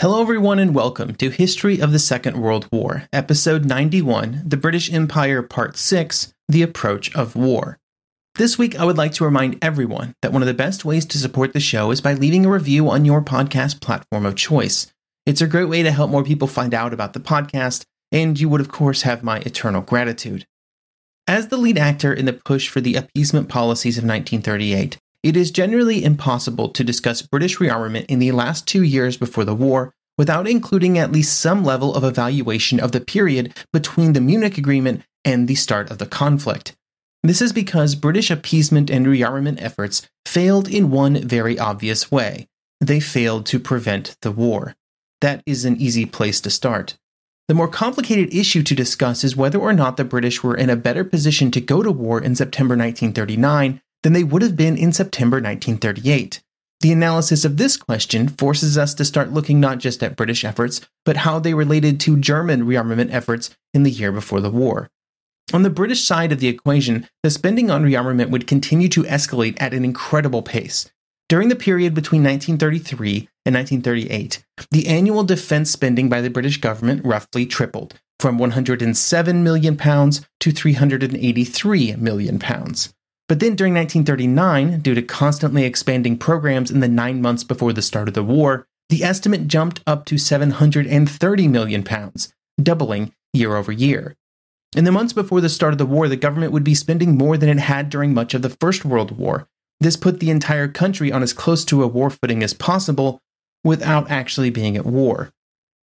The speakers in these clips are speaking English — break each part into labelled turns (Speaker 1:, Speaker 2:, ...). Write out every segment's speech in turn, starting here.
Speaker 1: Hello, everyone, and welcome to History of the Second World War, Episode 91 The British Empire, Part 6 The Approach of War. This week, I would like to remind everyone that one of the best ways to support the show is by leaving a review on your podcast platform of choice. It's a great way to help more people find out about the podcast, and you would, of course, have my eternal gratitude. As the lead actor in the push for the appeasement policies of 1938, it is generally impossible to discuss British rearmament in the last two years before the war without including at least some level of evaluation of the period between the Munich Agreement and the start of the conflict. This is because British appeasement and rearmament efforts failed in one very obvious way they failed to prevent the war. That is an easy place to start. The more complicated issue to discuss is whether or not the British were in a better position to go to war in September 1939 than they would have been in September 1938. The analysis of this question forces us to start looking not just at British efforts, but how they related to German rearmament efforts in the year before the war. On the British side of the equation, the spending on rearmament would continue to escalate at an incredible pace. During the period between 1933 and 1938, the annual defense spending by the British government roughly tripled, from 107 million pounds to 383 million pounds. But then during 1939, due to constantly expanding programs in the nine months before the start of the war, the estimate jumped up to 730 million pounds, doubling year over year. In the months before the start of the war, the government would be spending more than it had during much of the First World War. This put the entire country on as close to a war footing as possible without actually being at war.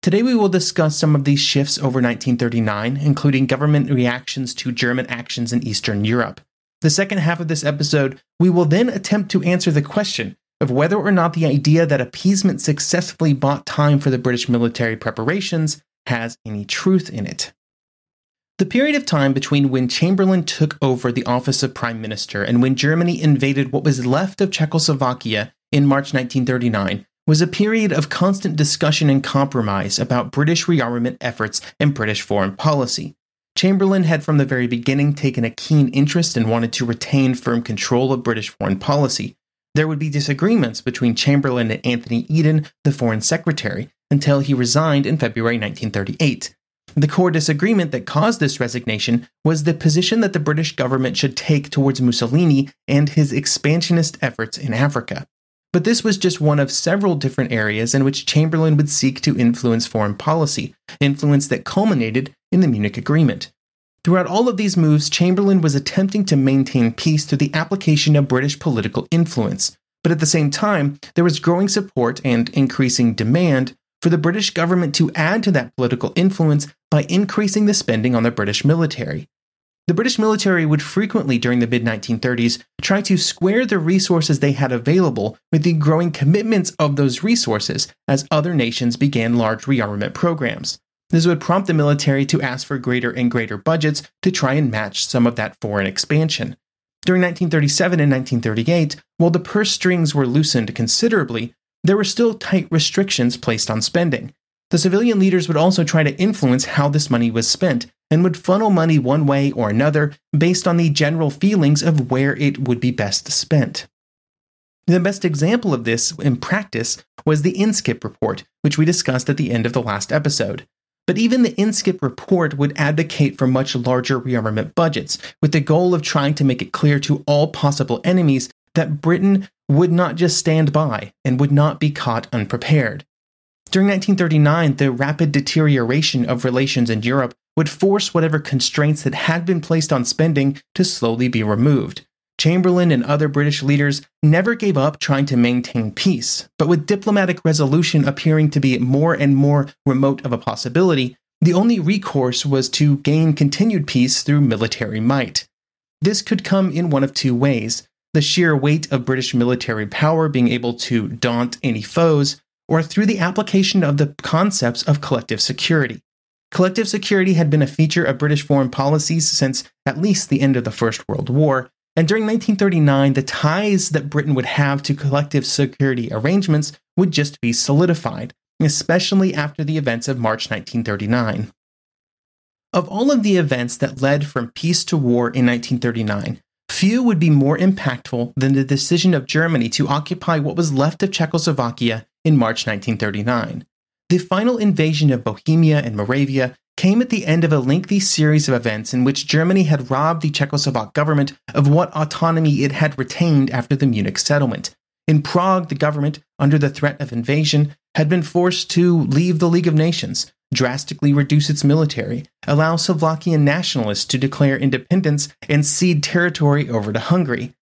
Speaker 1: Today, we will discuss some of these shifts over 1939, including government reactions to German actions in Eastern Europe. The second half of this episode, we will then attempt to answer the question of whether or not the idea that appeasement successfully bought time for the British military preparations has any truth in it. The period of time between when Chamberlain took over the office of Prime Minister and when Germany invaded what was left of Czechoslovakia in March 1939 was a period of constant discussion and compromise about British rearmament efforts and British foreign policy. Chamberlain had from the very beginning taken a keen interest and wanted to retain firm control of British foreign policy. There would be disagreements between Chamberlain and Anthony Eden, the Foreign Secretary, until he resigned in February 1938. The core disagreement that caused this resignation was the position that the British government should take towards Mussolini and his expansionist efforts in Africa. But this was just one of several different areas in which Chamberlain would seek to influence foreign policy, influence that culminated in the Munich Agreement. Throughout all of these moves, Chamberlain was attempting to maintain peace through the application of British political influence. But at the same time, there was growing support and increasing demand for the British government to add to that political influence by increasing the spending on the British military. The British military would frequently, during the mid 1930s, try to square the resources they had available with the growing commitments of those resources as other nations began large rearmament programs. This would prompt the military to ask for greater and greater budgets to try and match some of that foreign expansion. During 1937 and 1938, while the purse strings were loosened considerably, there were still tight restrictions placed on spending. The civilian leaders would also try to influence how this money was spent and would funnel money one way or another based on the general feelings of where it would be best spent. The best example of this in practice was the Inskip report, which we discussed at the end of the last episode. But even the Inskip report would advocate for much larger rearmament budgets, with the goal of trying to make it clear to all possible enemies that Britain would not just stand by and would not be caught unprepared. During 1939, the rapid deterioration of relations in Europe would force whatever constraints that had been placed on spending to slowly be removed. Chamberlain and other British leaders never gave up trying to maintain peace, but with diplomatic resolution appearing to be more and more remote of a possibility, the only recourse was to gain continued peace through military might. This could come in one of two ways the sheer weight of British military power being able to daunt any foes, or through the application of the concepts of collective security. Collective security had been a feature of British foreign policies since at least the end of the First World War, and during 1939, the ties that Britain would have to collective security arrangements would just be solidified, especially after the events of March 1939. Of all of the events that led from peace to war in 1939, few would be more impactful than the decision of Germany to occupy what was left of Czechoslovakia in March 1939. The final invasion of Bohemia and Moravia came at the end of a lengthy series of events in which Germany had robbed the Czechoslovak government of what autonomy it had retained after the Munich settlement. In Prague, the government, under the threat of invasion, had been forced to leave the League of Nations, drastically reduce its military, allow Slovakian nationalists to declare independence, and cede territory over to Hungary.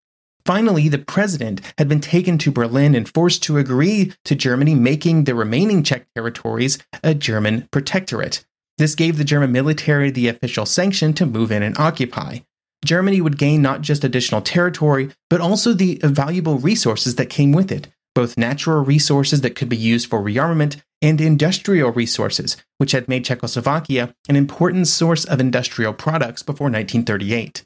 Speaker 1: Finally, the president had been taken to Berlin and forced to agree to Germany making the remaining Czech territories a German protectorate. This gave the German military the official sanction to move in and occupy. Germany would gain not just additional territory, but also the valuable resources that came with it, both natural resources that could be used for rearmament and industrial resources, which had made Czechoslovakia an important source of industrial products before 1938.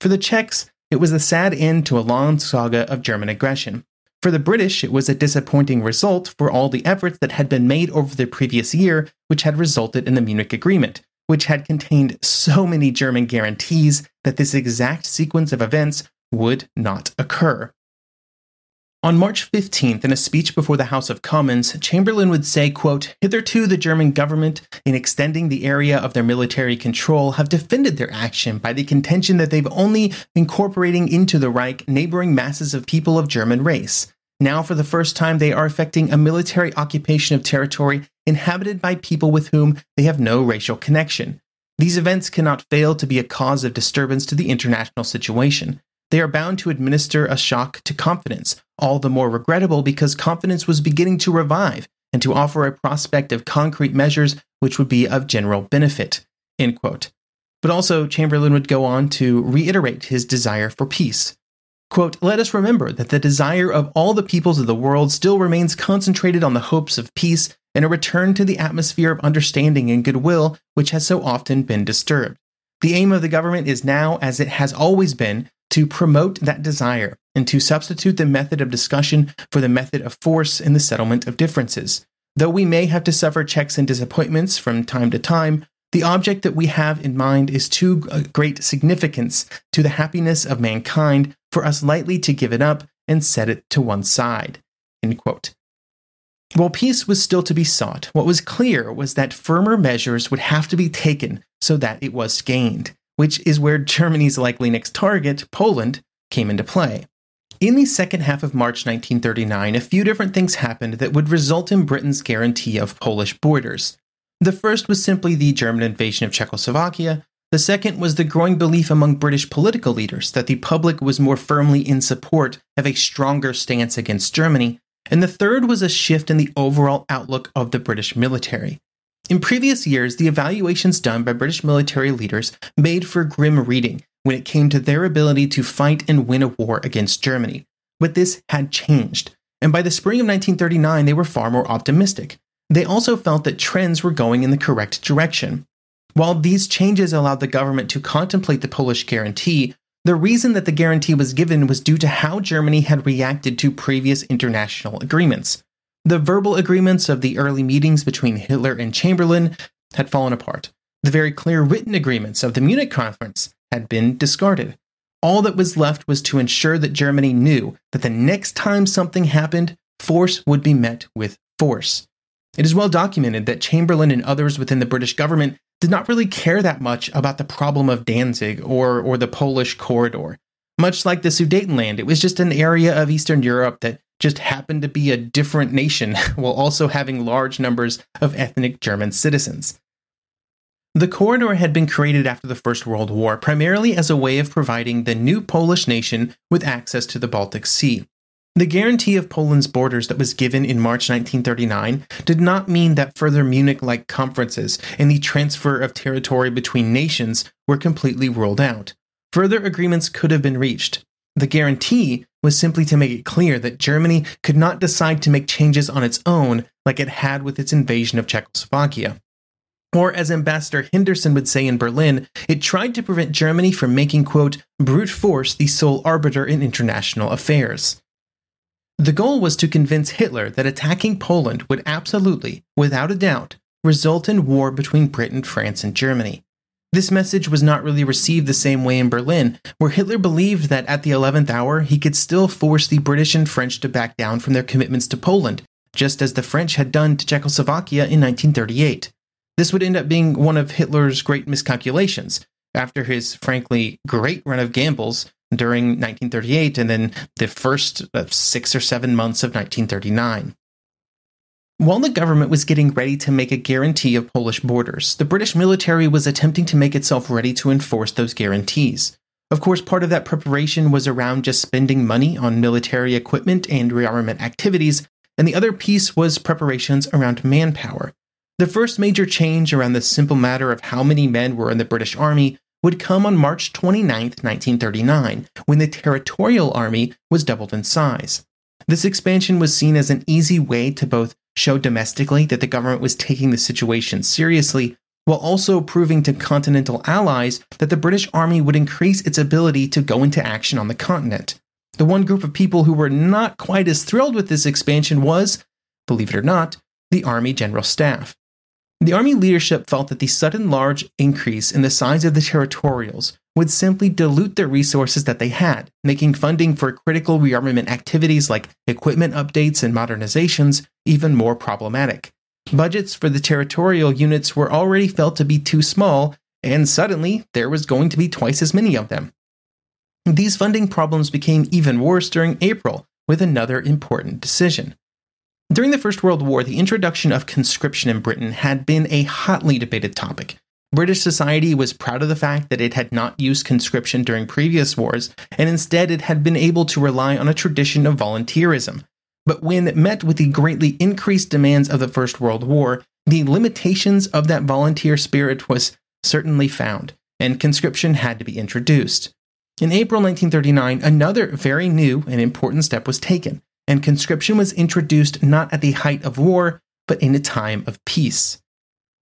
Speaker 1: For the Czechs, it was a sad end to a long saga of German aggression. For the British, it was a disappointing result for all the efforts that had been made over the previous year, which had resulted in the Munich Agreement, which had contained so many German guarantees that this exact sequence of events would not occur. On March 15th, in a speech before the House of Commons, Chamberlain would say, quote, Hitherto the German government, in extending the area of their military control, have defended their action by the contention that they've only incorporating into the Reich neighboring masses of people of German race. Now, for the first time, they are effecting a military occupation of territory inhabited by people with whom they have no racial connection. These events cannot fail to be a cause of disturbance to the international situation they are bound to administer a shock to confidence, all the more regrettable because confidence was beginning to revive and to offer a prospect of concrete measures which would be of general benefit. But also, Chamberlain would go on to reiterate his desire for peace. Quote, Let us remember that the desire of all the peoples of the world still remains concentrated on the hopes of peace and a return to the atmosphere of understanding and goodwill which has so often been disturbed. The aim of the government is now, as it has always been, to promote that desire and to substitute the method of discussion for the method of force in the settlement of differences. Though we may have to suffer checks and disappointments from time to time, the object that we have in mind is too uh, great significance to the happiness of mankind for us lightly to give it up and set it to one side. While peace was still to be sought, what was clear was that firmer measures would have to be taken so that it was gained which is where Germany's likely next target, Poland, came into play. In the second half of March 1939, a few different things happened that would result in Britain's guarantee of Polish borders. The first was simply the German invasion of Czechoslovakia. The second was the growing belief among British political leaders that the public was more firmly in support of a stronger stance against Germany. And the third was a shift in the overall outlook of the British military. In previous years, the evaluations done by British military leaders made for grim reading when it came to their ability to fight and win a war against Germany. But this had changed, and by the spring of 1939, they were far more optimistic. They also felt that trends were going in the correct direction. While these changes allowed the government to contemplate the Polish guarantee, the reason that the guarantee was given was due to how Germany had reacted to previous international agreements. The verbal agreements of the early meetings between Hitler and Chamberlain had fallen apart. The very clear written agreements of the Munich Conference had been discarded. All that was left was to ensure that Germany knew that the next time something happened, force would be met with force. It is well documented that Chamberlain and others within the British government did not really care that much about the problem of Danzig or, or the Polish corridor. Much like the Sudetenland, it was just an area of Eastern Europe that just happened to be a different nation while also having large numbers of ethnic German citizens. The corridor had been created after the First World War primarily as a way of providing the new Polish nation with access to the Baltic Sea. The guarantee of Poland's borders that was given in March 1939 did not mean that further Munich like conferences and the transfer of territory between nations were completely ruled out. Further agreements could have been reached. The guarantee was simply to make it clear that Germany could not decide to make changes on its own like it had with its invasion of Czechoslovakia. Or, as Ambassador Henderson would say in Berlin, it tried to prevent Germany from making, quote, brute force the sole arbiter in international affairs. The goal was to convince Hitler that attacking Poland would absolutely, without a doubt, result in war between Britain, France, and Germany. This message was not really received the same way in Berlin, where Hitler believed that at the 11th hour he could still force the British and French to back down from their commitments to Poland, just as the French had done to Czechoslovakia in 1938. This would end up being one of Hitler's great miscalculations. After his frankly great run of gambles, during 1938 and then the first six or seven months of 1939. While the government was getting ready to make a guarantee of Polish borders, the British military was attempting to make itself ready to enforce those guarantees. Of course, part of that preparation was around just spending money on military equipment and rearmament activities, and the other piece was preparations around manpower. The first major change around the simple matter of how many men were in the British Army would come on March 29, 1939, when the Territorial Army was doubled in size. This expansion was seen as an easy way to both show domestically that the government was taking the situation seriously, while also proving to continental allies that the British Army would increase its ability to go into action on the continent. The one group of people who were not quite as thrilled with this expansion was, believe it or not, the Army General Staff. The Army leadership felt that the sudden large increase in the size of the territorials would simply dilute the resources that they had, making funding for critical rearmament activities like equipment updates and modernizations even more problematic. Budgets for the territorial units were already felt to be too small, and suddenly there was going to be twice as many of them. These funding problems became even worse during April with another important decision. During the First World War, the introduction of conscription in Britain had been a hotly debated topic. British society was proud of the fact that it had not used conscription during previous wars, and instead it had been able to rely on a tradition of volunteerism. But when met with the greatly increased demands of the First World War, the limitations of that volunteer spirit was certainly found, and conscription had to be introduced. In April 1939, another very new and important step was taken and conscription was introduced not at the height of war, but in a time of peace.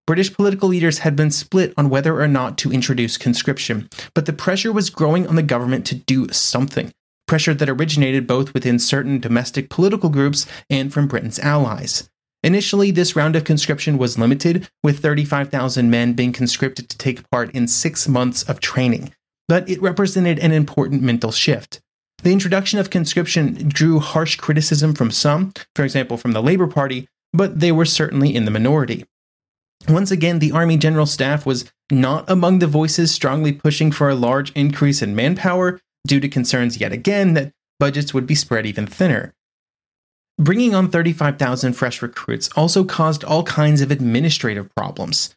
Speaker 1: British political leaders had been split on whether or not to introduce conscription, but the pressure was growing on the government to do something, pressure that originated both within certain domestic political groups and from Britain's allies. Initially, this round of conscription was limited, with 35,000 men being conscripted to take part in six months of training, but it represented an important mental shift. The introduction of conscription drew harsh criticism from some, for example, from the Labour Party, but they were certainly in the minority. Once again, the Army General Staff was not among the voices strongly pushing for a large increase in manpower due to concerns yet again that budgets would be spread even thinner. Bringing on 35,000 fresh recruits also caused all kinds of administrative problems.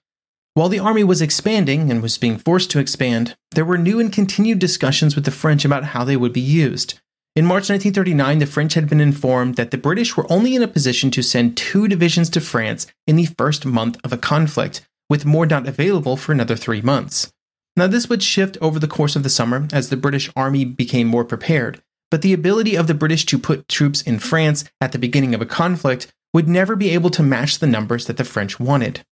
Speaker 1: While the army was expanding and was being forced to expand, there were new and continued discussions with the French about how they would be used. In March 1939, the French had been informed that the British were only in a position to send two divisions to France in the first month of a conflict, with more not available for another three months. Now, this would shift over the course of the summer as the British army became more prepared, but the ability of the British to put troops in France at the beginning of a conflict would never be able to match the numbers that the French wanted.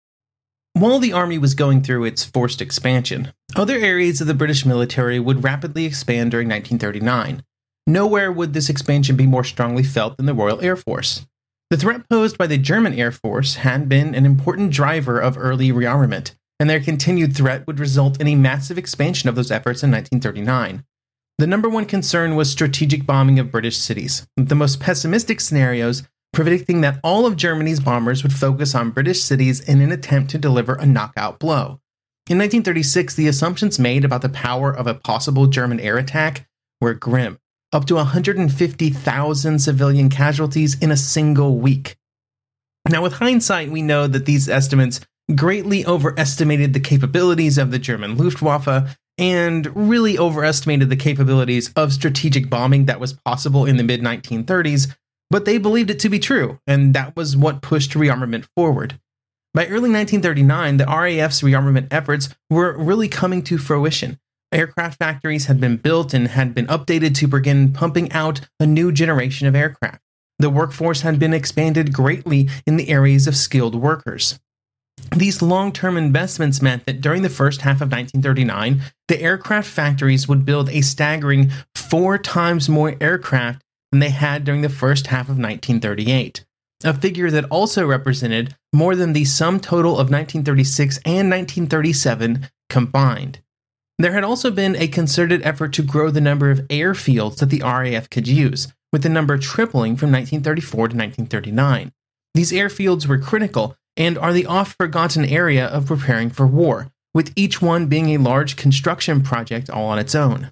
Speaker 1: While the army was going through its forced expansion, other areas of the British military would rapidly expand during 1939. Nowhere would this expansion be more strongly felt than the Royal Air Force. The threat posed by the German Air Force had been an important driver of early rearmament, and their continued threat would result in a massive expansion of those efforts in 1939. The number one concern was strategic bombing of British cities. The most pessimistic scenarios predicting that all of Germany's bombers would focus on British cities in an attempt to deliver a knockout blow. In 1936, the assumptions made about the power of a possible German air attack were grim up to 150,000 civilian casualties in a single week. Now, with hindsight, we know that these estimates greatly overestimated the capabilities of the German Luftwaffe and really overestimated the capabilities of strategic bombing that was possible in the mid 1930s, but they believed it to be true, and that was what pushed rearmament forward. By early 1939, the RAF's rearmament efforts were really coming to fruition. Aircraft factories had been built and had been updated to begin pumping out a new generation of aircraft. The workforce had been expanded greatly in the areas of skilled workers. These long term investments meant that during the first half of 1939, the aircraft factories would build a staggering four times more aircraft than they had during the first half of 1938, a figure that also represented more than the sum total of 1936 and 1937 combined. There had also been a concerted effort to grow the number of airfields that the RAF could use, with the number tripling from 1934 to 1939. These airfields were critical and are the oft forgotten area of preparing for war, with each one being a large construction project all on its own.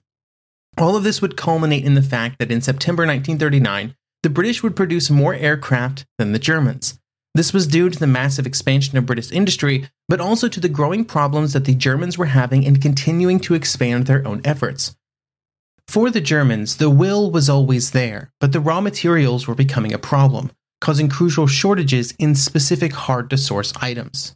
Speaker 1: All of this would culminate in the fact that in September 1939, the British would produce more aircraft than the Germans. This was due to the massive expansion of British industry, but also to the growing problems that the Germans were having in continuing to expand their own efforts. For the Germans, the will was always there, but the raw materials were becoming a problem, causing crucial shortages in specific hard to source items.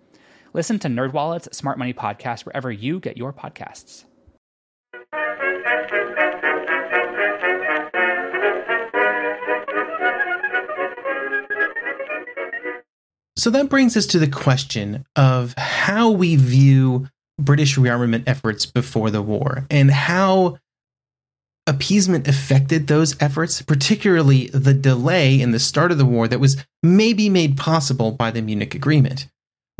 Speaker 2: Listen to NerdWallet's Smart Money Podcast wherever you get your podcasts.
Speaker 1: So that brings us to the question of how we view British rearmament efforts before the war and how appeasement affected those efforts, particularly the delay in the start of the war that was maybe made possible by the Munich Agreement.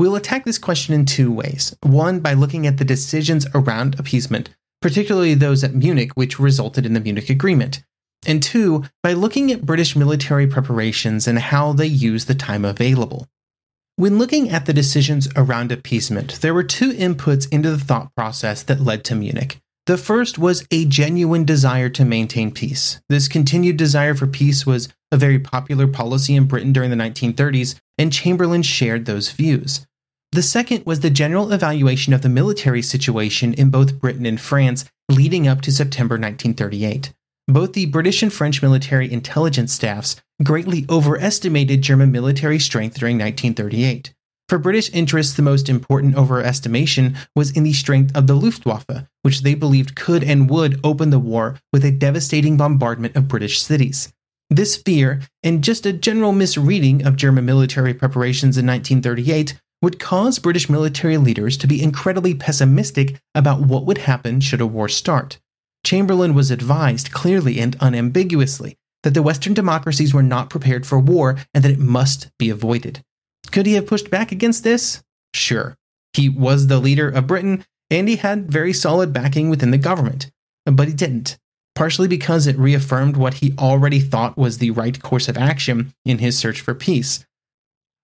Speaker 1: We'll attack this question in two ways. One, by looking at the decisions around appeasement, particularly those at Munich, which resulted in the Munich Agreement. And two, by looking at British military preparations and how they used the time available. When looking at the decisions around appeasement, there were two inputs into the thought process that led to Munich. The first was a genuine desire to maintain peace. This continued desire for peace was a very popular policy in Britain during the 1930s, and Chamberlain shared those views. The second was the general evaluation of the military situation in both Britain and France leading up to September 1938. Both the British and French military intelligence staffs greatly overestimated German military strength during 1938. For British interests, the most important overestimation was in the strength of the Luftwaffe, which they believed could and would open the war with a devastating bombardment of British cities. This fear, and just a general misreading of German military preparations in 1938, would cause British military leaders to be incredibly pessimistic about what would happen should a war start. Chamberlain was advised clearly and unambiguously that the Western democracies were not prepared for war and that it must be avoided. Could he have pushed back against this? Sure. He was the leader of Britain and he had very solid backing within the government. But he didn't, partially because it reaffirmed what he already thought was the right course of action in his search for peace.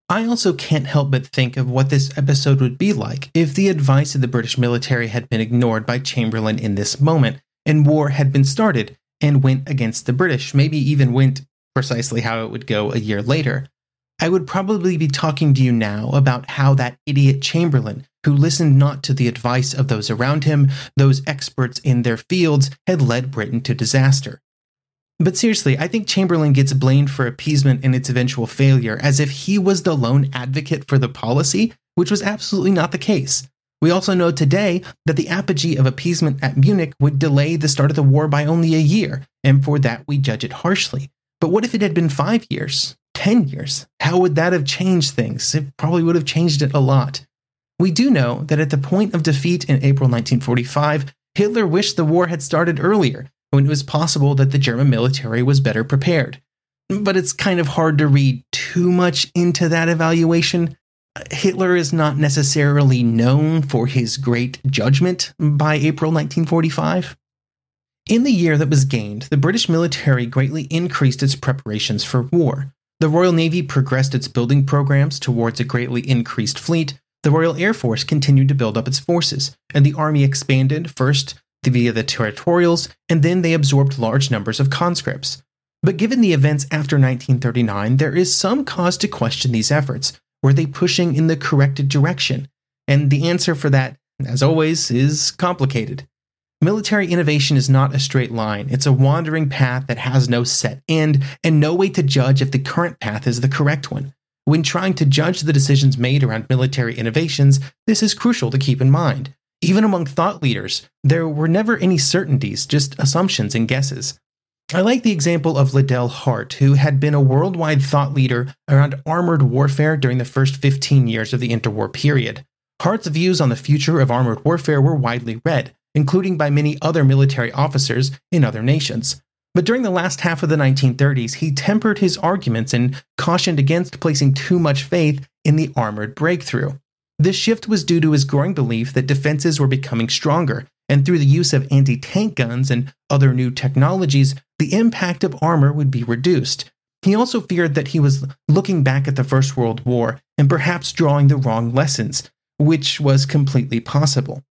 Speaker 1: I also can't help but think of what this episode would be like if the advice of the British military had been ignored by Chamberlain in this moment and war had been started and went against the British, maybe even went precisely how it would go a year later. I would probably be talking to you now about how that idiot Chamberlain, who listened not to the advice of those around him, those experts in their fields, had led Britain to disaster. But seriously, I think Chamberlain gets blamed for appeasement and its eventual failure as if he was the lone advocate for the policy, which was absolutely not the case. We also know today that the apogee of appeasement at Munich would delay the start of the war by only a year, and for that we judge it harshly. But what if it had been five years, 10 years? How would that have changed things? It probably would have changed it a lot. We do know that at the point of defeat in April 1945, Hitler wished the war had started earlier when it was possible that the German military was better prepared. But it's kind of hard to read too much into that evaluation. Hitler is not necessarily known for his great judgment by April 1945. In the year that was gained, the British military greatly increased its preparations for war. The Royal Navy progressed its building programs towards a greatly increased fleet. The Royal Air Force continued to build up its forces, and the Army expanded first via the territorials, and then they absorbed large numbers of conscripts. But given the events after 1939, there is some cause to question these efforts. Were they pushing in the correct direction? And the answer for that, as always, is complicated. Military innovation is not a straight line. It's a wandering path that has no set end and no way to judge if the current path is the correct one. When trying to judge the decisions made around military innovations, this is crucial to keep in mind. Even among thought leaders, there were never any certainties, just assumptions and guesses. I like the example of Liddell Hart, who had been a worldwide thought leader around armored warfare during the first 15 years of the interwar period. Hart's views on the future of armored warfare were widely read, including by many other military officers in other nations. But during the last half of the 1930s, he tempered his arguments and cautioned against placing too much faith in the armored breakthrough. This shift was due to his growing belief that defenses were becoming stronger, and through the use of anti tank guns and other new technologies, the impact of armor would be reduced. He also feared that he was looking back at the First World War and perhaps drawing the wrong lessons, which was completely possible.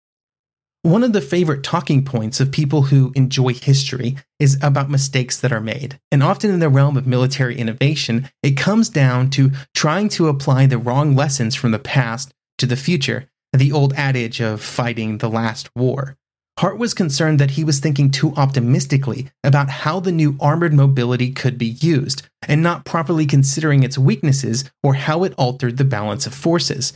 Speaker 1: One of the favorite talking points of people who enjoy history is about mistakes that are made. And often in the realm of military innovation, it comes down to trying to apply the wrong lessons from the past to the future, the old adage of fighting the last war. Hart was concerned that he was thinking too optimistically about how the new armored mobility could be used, and not properly considering its weaknesses or how it altered the balance of forces.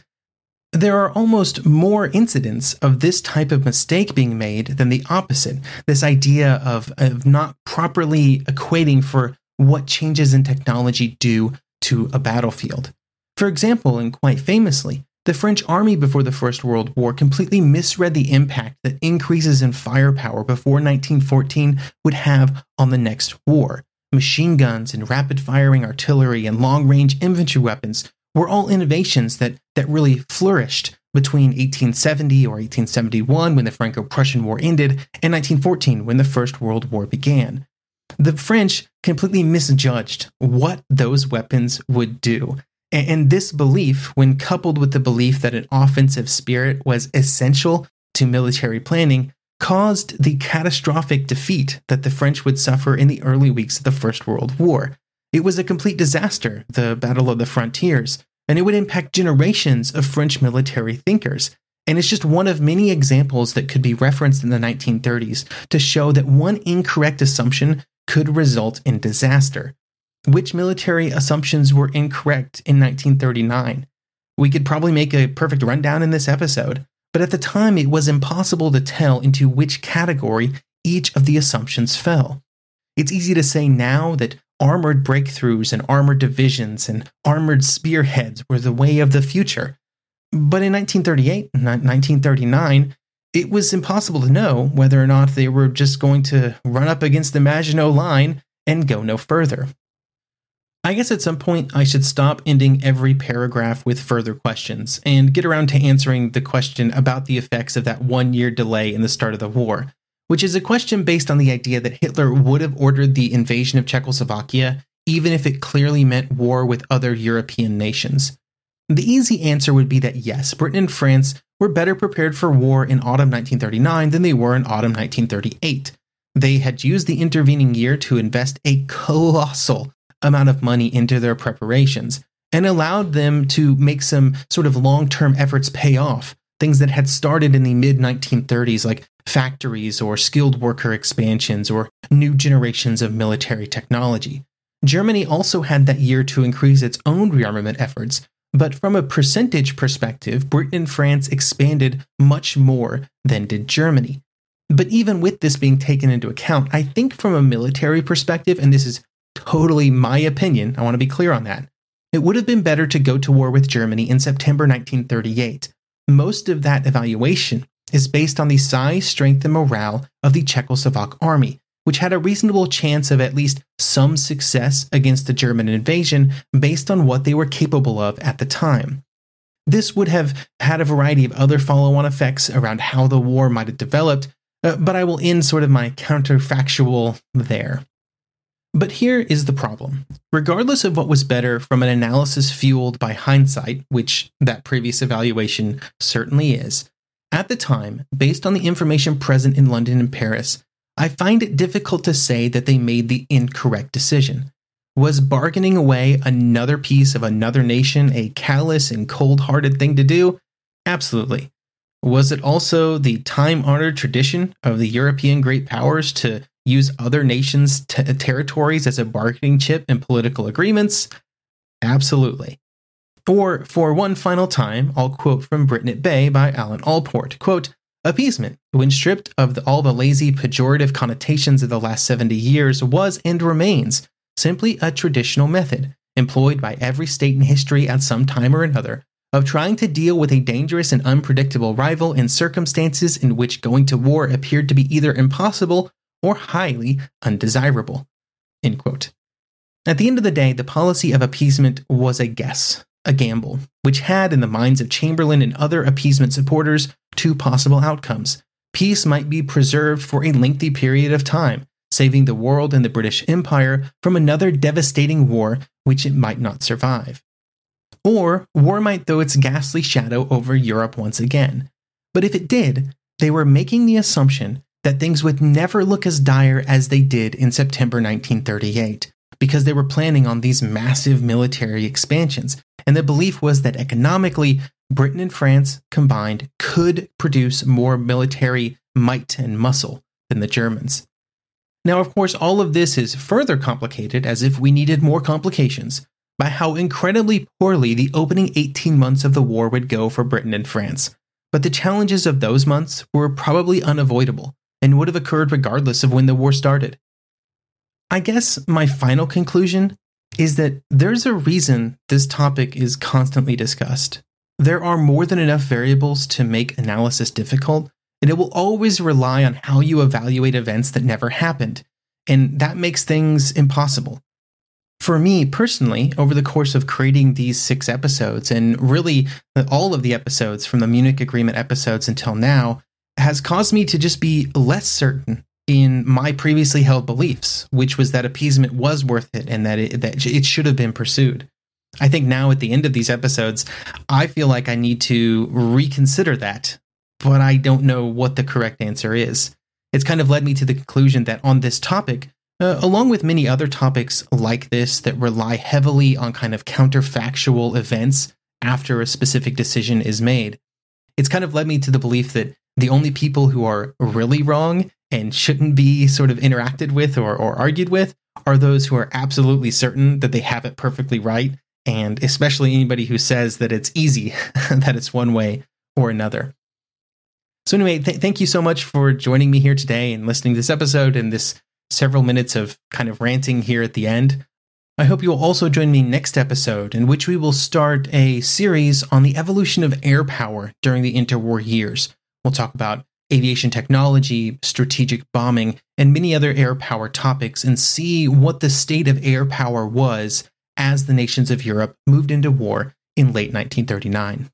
Speaker 1: There are almost more incidents of this type of mistake being made than the opposite this idea of, of not properly equating for what changes in technology do to a battlefield. For example, and quite famously, the French army before the First World War completely misread the impact that increases in firepower before 1914 would have on the next war. Machine guns and rapid firing artillery and long range infantry weapons were all innovations that, that really flourished between 1870 or 1871 when the Franco Prussian War ended and 1914 when the First World War began. The French completely misjudged what those weapons would do. And this belief, when coupled with the belief that an offensive spirit was essential to military planning, caused the catastrophic defeat that the French would suffer in the early weeks of the First World War. It was a complete disaster, the Battle of the Frontiers, and it would impact generations of French military thinkers. And it's just one of many examples that could be referenced in the 1930s to show that one incorrect assumption could result in disaster which military assumptions were incorrect in 1939. We could probably make a perfect rundown in this episode, but at the time it was impossible to tell into which category each of the assumptions fell. It's easy to say now that armored breakthroughs and armored divisions and armored spearheads were the way of the future. But in 1938, and 1939, it was impossible to know whether or not they were just going to run up against the Maginot Line and go no further. I guess at some point I should stop ending every paragraph with further questions and get around to answering the question about the effects of that one year delay in the start of the war, which is a question based on the idea that Hitler would have ordered the invasion of Czechoslovakia even if it clearly meant war with other European nations. The easy answer would be that yes, Britain and France were better prepared for war in autumn 1939 than they were in autumn 1938. They had used the intervening year to invest a colossal amount of money into their preparations and allowed them to make some sort of long term efforts pay off. Things that had started in the mid 1930s, like factories or skilled worker expansions or new generations of military technology. Germany also had that year to increase its own rearmament efforts, but from a percentage perspective, Britain and France expanded much more than did Germany. But even with this being taken into account, I think from a military perspective, and this is totally my opinion, I want to be clear on that, it would have been better to go to war with Germany in September 1938. Most of that evaluation is based on the size, strength, and morale of the Czechoslovak army, which had a reasonable chance of at least some success against the German invasion based on what they were capable of at the time. This would have had a variety of other follow on effects around how the war might have developed, uh, but I will end sort of my counterfactual there. But here is the problem. Regardless of what was better from an analysis fueled by hindsight, which that previous evaluation certainly is, at the time, based on the information present in London and Paris, I find it difficult to say that they made the incorrect decision. Was bargaining away another piece of another nation a callous and cold hearted thing to do? Absolutely. Was it also the time honored tradition of the European great powers to use other nations' t- territories as a bargaining chip in political agreements? Absolutely. Or, for one final time, I'll quote from Britain at Bay by Alan Allport. Quote, Appeasement, when stripped of the, all the lazy, pejorative connotations of the last 70 years, was and remains simply a traditional method employed by every state in history at some time or another of trying to deal with a dangerous and unpredictable rival in circumstances in which going to war appeared to be either impossible or highly undesirable. At the end of the day, the policy of appeasement was a guess, a gamble, which had, in the minds of Chamberlain and other appeasement supporters, two possible outcomes. Peace might be preserved for a lengthy period of time, saving the world and the British Empire from another devastating war which it might not survive. Or war might throw its ghastly shadow over Europe once again. But if it did, they were making the assumption that things would never look as dire as they did in September 1938, because they were planning on these massive military expansions. And the belief was that economically, Britain and France combined could produce more military might and muscle than the Germans. Now, of course, all of this is further complicated, as if we needed more complications, by how incredibly poorly the opening 18 months of the war would go for Britain and France. But the challenges of those months were probably unavoidable, and would have occurred regardless of when the war started. I guess my final conclusion is that there's a reason this topic is constantly discussed. There are more than enough variables to make analysis difficult, and it will always rely on how you evaluate events that never happened, and that makes things impossible. For me personally, over the course of creating these six episodes, and really all of the episodes from the Munich Agreement episodes until now, has caused me to just be less certain in my previously held beliefs, which was that appeasement was worth it and that it, that it should have been pursued. I think now at the end of these episodes, I feel like I need to reconsider that, but I don't know what the correct answer is. It's kind of led me to the conclusion that on this topic, uh, along with many other topics like this that rely heavily on kind of counterfactual events after a specific decision is made, it's kind of led me to the belief that the only people who are really wrong and shouldn't be sort of interacted with or, or argued with are those who are absolutely certain that they have it perfectly right. And especially anybody who says that it's easy, that it's one way or another. So, anyway, th- thank you so much for joining me here today and listening to this episode and this several minutes of kind of ranting here at the end. I hope you will also join me next episode, in which we will start a series on the evolution of air power during the interwar years. We'll talk about aviation technology, strategic bombing, and many other air power topics and see what the state of air power was as the nations of Europe moved into war in late 1939.